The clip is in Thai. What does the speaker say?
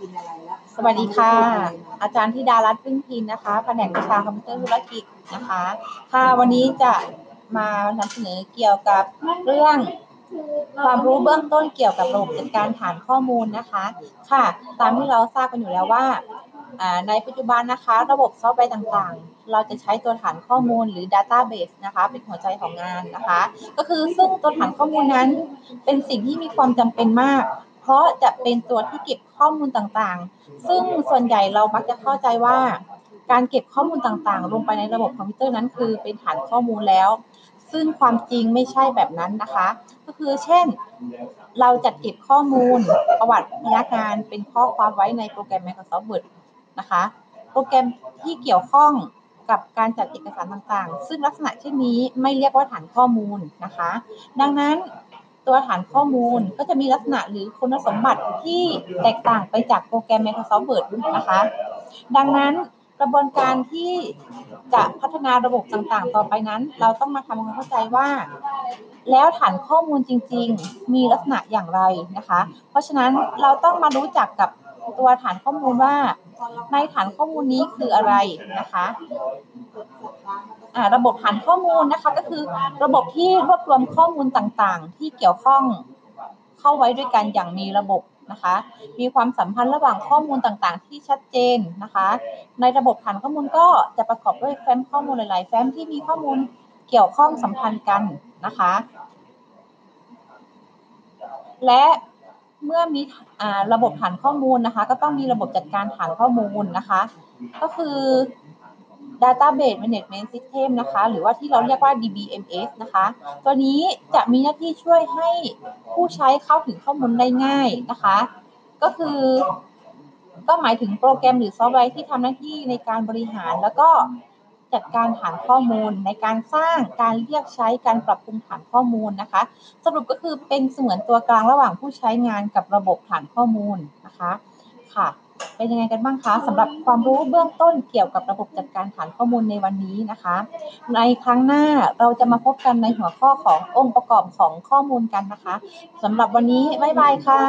ยินอะไรแล้วสวัสดีค่ะ อาจารย์ธิดารัตน์พึ่งพินนะคะแผนกวิชาคอมพิวเตอร์ธุรกิจนะคะ ค่ะวันนี้จะมานำเสนอเกี่ยวกับเรื่องความรู้เบื้องต้นเกี่ยวกับระบบจัดการฐานข้อมูลนะคะ ค่ะ ตามที่เราทราบกันอยู่แล้วว่าอ่าในปัจจุบันนะคะระบบซอฟต์แวร์ต่างๆ เราจะใช้ตัวฐานข้อมูลหรือ Database นะคะเป็นหัวใจของงานนะคะ ก็คือซึ่งตัวฐานข้อมูลนั้นเป็นสิ่งที่มีความจำเป็นมากเพ ราะจะเป็นตัวที่เก็บข้อมูลต่างๆ ซึ่งส่วนใหญ่เรามักจะเข้าใจว่า การเก็บข้อมูลต่างๆ ลงไปในระบบคอมพิวเตอร์นั้น คือเป็นฐานข้อมูลแล้ว ซึ่งความจริงไม่ใช่แบบนั้นนะคะ ก็คือเช่น เราจัดเก็บข้อมูลประวัติพนักงานเป็นข้อความไว้ในโปรแกรม Microsoft Word นะคะ โปรแกรมที่เกี่ยวข้องกับการจัดเอกสารต่างๆ ซึ่งลักษณะเช่นนี้ไม่เรียกว่าฐานข้อมูลนะคะ ดังนั้น ตัวฐานข้อมูลก็จะมีลักษณะหรือคุณสมบัติที่แตกต่างไปจากโปรแกรม Microsoft Word นะคะ ดังนั้นกระบวนการที่จะพัฒนาระบบต่างๆ ต่อไปนั้น เราต้องมาทำความเข้าใจว่า แล้วฐานข้อมูลจริง ๆ มีลักษณะอย่างไรนะคะ เพราะฉะนั้นเราต้องมารู้จักกับ ตัวฐานข้อมูลว่าในฐานข้อมูลนี้คืออะไรนะคะระบบฐานข้อมูลนะคะก็คือระบบที่รวบรวมข้อมูลต่างๆ ที่เกี่ยวข้องเข้าไว้ด้วยกันอย่างมีระบบนะคะ มีความสัมพันธ์ระหว่างข้อมูลต่างๆ ที่ชัดเจนนะคะ ในระบบฐานข้อมูลก็จะประกอบด้วยแฟ้มข้อมูลหลาย ๆ แฟ้มที่มีข้อมูลเกี่ยวข้องสัมพันธ์กันนะคะ และ เมื่อมีอ่าระบบฐานข้อมูลนะคะ ก็ต้องมีระบบจัดการฐานข้อมูลนะคะ ก็คือ Database Management System นะคะ หรือว่าที่เราเรียกว่า DBMS นะคะ ตัวนี้จะมีหน้าที่ช่วยให้ผู้ใช้เข้าถึงข้อมูลได้ง่ายนะคะ ก็คือ ก็หมายถึงโปรแกรมหรือซอฟต์แวร์ที่ทำหน้าที่ในการบริหารแล้วก็ จัดการฐานข้อมูล ในการสร้างการเรียกใช้การปรับปรุงฐานข้อมูลนะคะ สรุปก็คือเป็นเสมือนตัวกลางระหว่างผู้ใช้งานกับระบบฐานข้อมูลนะคะค่ะ เป็นยังไงกันบ้างคะสำหรับความรู้เบื้องต้นเกี่ยวกับระบบจัดการฐานข้อมูลในวันนี้นะคะ ในครั้งหน้าเราจะมาพบกันในหัวข้อขององค์ประกอบของข้อมูลกันนะคะสำหรับวันนี้บ๊ายบายค่ะ